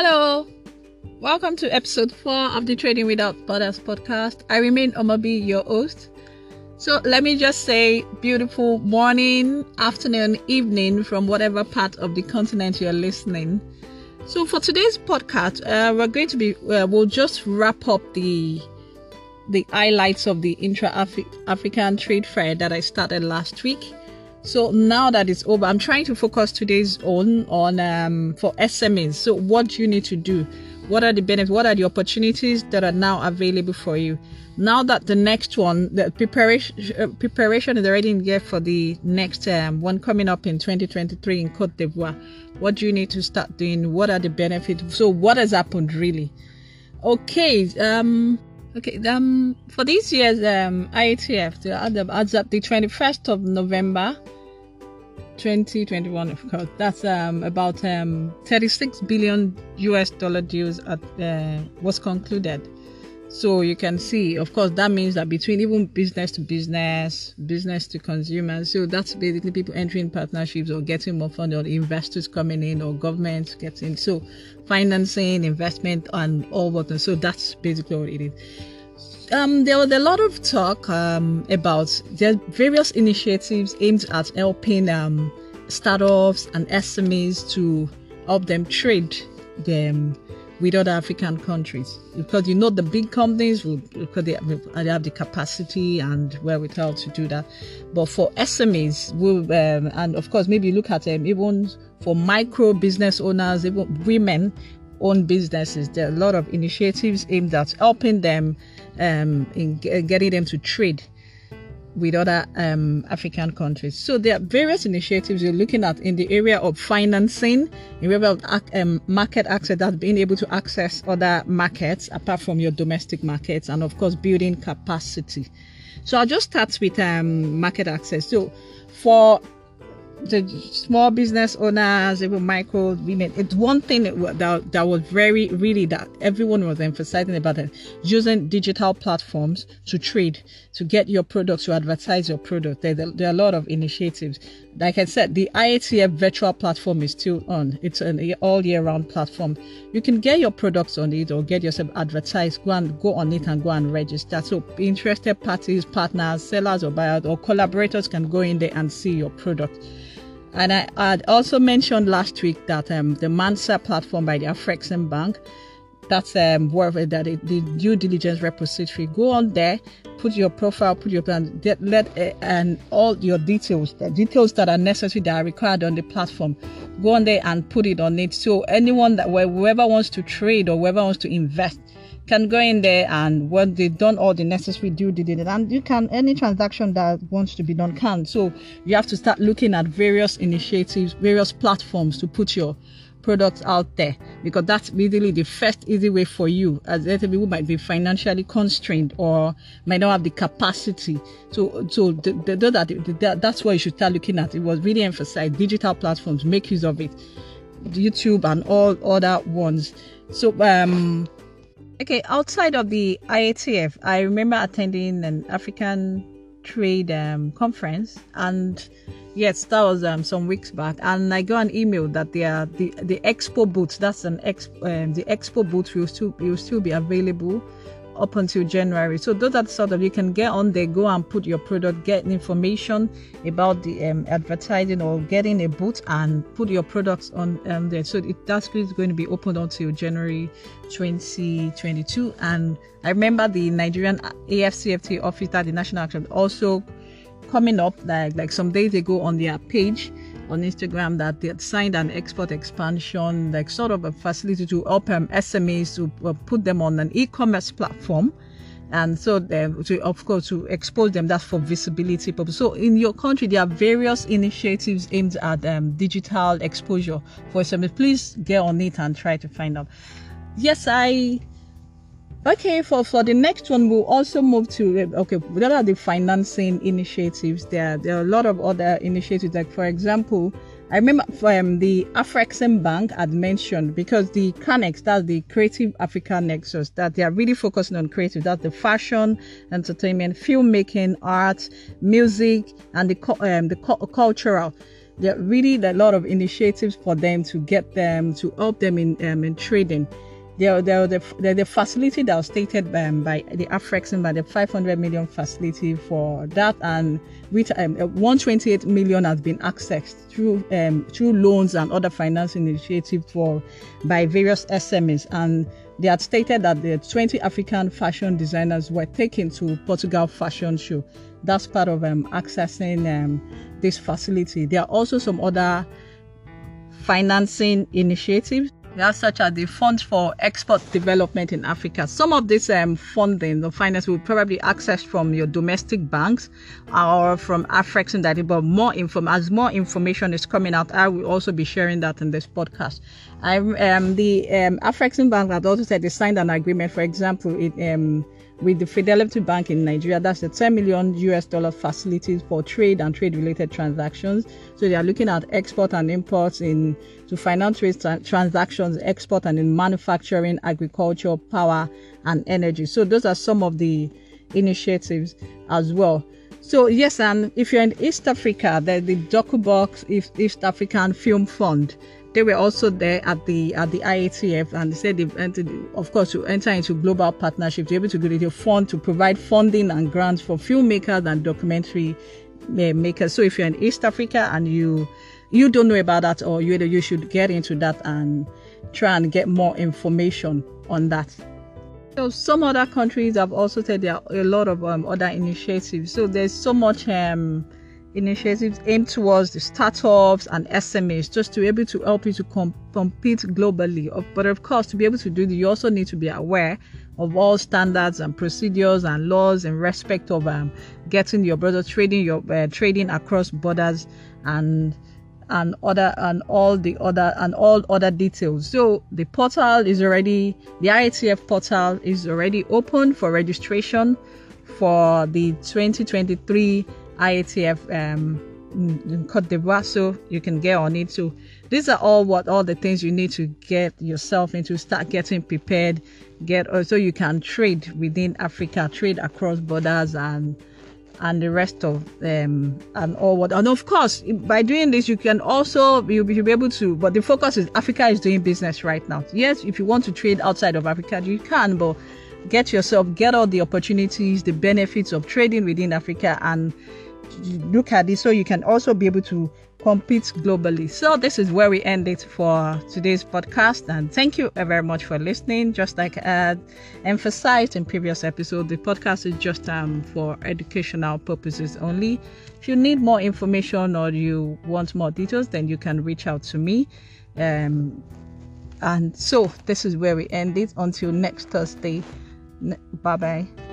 Hello, welcome to episode four of the Trading Without Borders podcast. I remain Omobi, your host. So let me just say, beautiful morning, afternoon, evening from whatever part of the continent you're listening. So for today's podcast, uh, we're going to be uh, we'll just wrap up the the highlights of the intra African trade fair that I started last week. So now that it's over, I'm trying to focus today's on on um, for SMEs. So what do you need to do? What are the benefits? What are the opportunities that are now available for you? Now that the next one, the preparation uh, preparation is already in gear for the next um, one coming up in 2023 in Cote d'Ivoire what do you need to start doing? What are the benefits? So what has happened really? Okay, um, okay, um, for this year's um IATF, the as of the 21st of November, 2021, of course, that's um about um 36 billion US dollar deals at, uh, was concluded. So you can see, of course, that means that between even business to business, business to consumers, so that's basically people entering partnerships or getting more funding, or investors coming in, or governments getting so financing, investment, and all what. So that's basically what it is. Um, there was a lot of talk um, about there various initiatives aimed at helping um, startups and SMEs to help them trade them with other African countries because you know the big companies will because they, they have the capacity and wherewithal to do that. But for SMEs, will um, and of course maybe look at them um, even for micro business owners, even women own businesses. There are a lot of initiatives aimed at helping them um, in getting them to trade with other um, African countries. So there are various initiatives you're looking at in the area of financing, in area of um, market access, that being able to access other markets apart from your domestic markets, and of course building capacity. So I'll just start with um, market access. So for the small business owners, even micro women. It's one thing that, that was very, really that everyone was emphasizing about it, using digital platforms to trade, to get your products, to advertise your product. There, there are a lot of initiatives. Like I said, the IATF virtual platform is still on. It's an all year round platform. You can get your products on it or get yourself advertised. Go and go on it and go and register. So interested parties, partners, sellers or buyers or collaborators can go in there and see your product. And I had also mentioned last week that um, the Mansa platform by the Afrexim Bank, that's um, where that the due diligence repository. Go on there, put your profile, put your plan, let uh, and all your details, the details that are necessary that are required on the platform. Go on there and put it on it. So anyone that whoever wants to trade or whoever wants to invest can go in there and when they've done all the necessary due diligence and you can any transaction that wants to be done can so you have to start looking at various initiatives various platforms to put your products out there because that's really the first easy way for you as people who might be financially constrained or might not have the capacity. So so the, that's what you should start looking at. It was really emphasized digital platforms make use of it youtube and all other ones. So um Okay, outside of the IATF, I remember attending an African trade um, conference, and yes, that was um, some weeks back. And I got an email that the the the expo booth, that's an ex um, the expo booth will still will still be available up until January. So those are sort of you can get on there, go and put your product, get information about the um, advertising or getting a booth and put your products on um, there. So it, that's going to be open until January 2022. And I remember the Nigerian AFCFTA office the National Action also coming up like like some days ago on their page on Instagram that they had signed an export expansion, like sort of a facility to help um, SMEs to uh, put them on an e-commerce platform. And so, to, of course, to expose them, that's for visibility purpose. So, in your country, there are various initiatives aimed at um, digital exposure for SMEs. Please get on it and try to find out. Yes, I Okay, for, for the next one, we'll also move to okay. What are the financing initiatives? There, there are a lot of other initiatives. Like for example, I remember um, the Afrexim Bank had mentioned because the CANEX, that's the Creative Africa Nexus, that they are really focusing on creative. That's the fashion, entertainment, filmmaking, art, music, and the um, the cultural there are really a lot of initiatives for them to get them to help them in um, in trading. They're, they're, the, the facility that was stated by, um, by the Afrexim by the 500 million facility for that, and which um, 128 million has been accessed through um, through loans and other financing initiatives for by various SMEs. And they had stated that the 20 African fashion designers were taken to Portugal Fashion Show. That's part of um, accessing um, this facility. There are also some other financing initiatives have such as the Fund for Export Development in Africa. Some of this um, funding, the finance, will probably access from your domestic banks or from Afrex that. But more inform as more information is coming out, I will also be sharing that in this podcast. I um, the um, Afrexim Bank has also said they signed an agreement. For example, it um with the Fidelity Bank in Nigeria. That's the 10 million US dollar facilities for trade and trade related transactions. So they are looking at export and imports in to finance trade tra- transactions, export and in manufacturing, agriculture, power, and energy. So those are some of the initiatives as well. So yes, and if you're in East Africa, there's the DOCUBOX East African Film Fund they were also there at the at the IATF and they said they've entered, of course, to enter into global partnership to be able to get a fund to provide funding and grants for filmmakers and documentary eh, makers. So if you're in East Africa and you you don't know about that or you you should get into that and try and get more information on that. So some other countries have also said there are a lot of um, other initiatives. So there's so much um, initiatives aimed towards the startups and SMEs just to be able to help you to com- compete globally. But of course, to be able to do this, you also need to be aware of all standards and procedures and laws in respect of um, getting your brother trading your uh, trading across borders and and other and all the other and all other details. So the portal is already the IATF portal is already open for registration for the 2023 IATF um, in Cote d'Ivoire, so you can get on it. So these are all what all the things you need to get yourself into. Start getting prepared, get uh, so you can trade within Africa, trade across borders, and and the rest of them and all what and of course by doing this you can also you'll be, you'll be able to but the focus is africa is doing business right now yes if you want to trade outside of africa you can but get yourself get all the opportunities the benefits of trading within africa and look at this so you can also be able to compete globally. So this is where we end it for today's podcast and thank you very much for listening. Just like I emphasized in previous episode, the podcast is just um, for educational purposes only. If you need more information or you want more details, then you can reach out to me. Um, and so this is where we end it until next Thursday. Bye bye.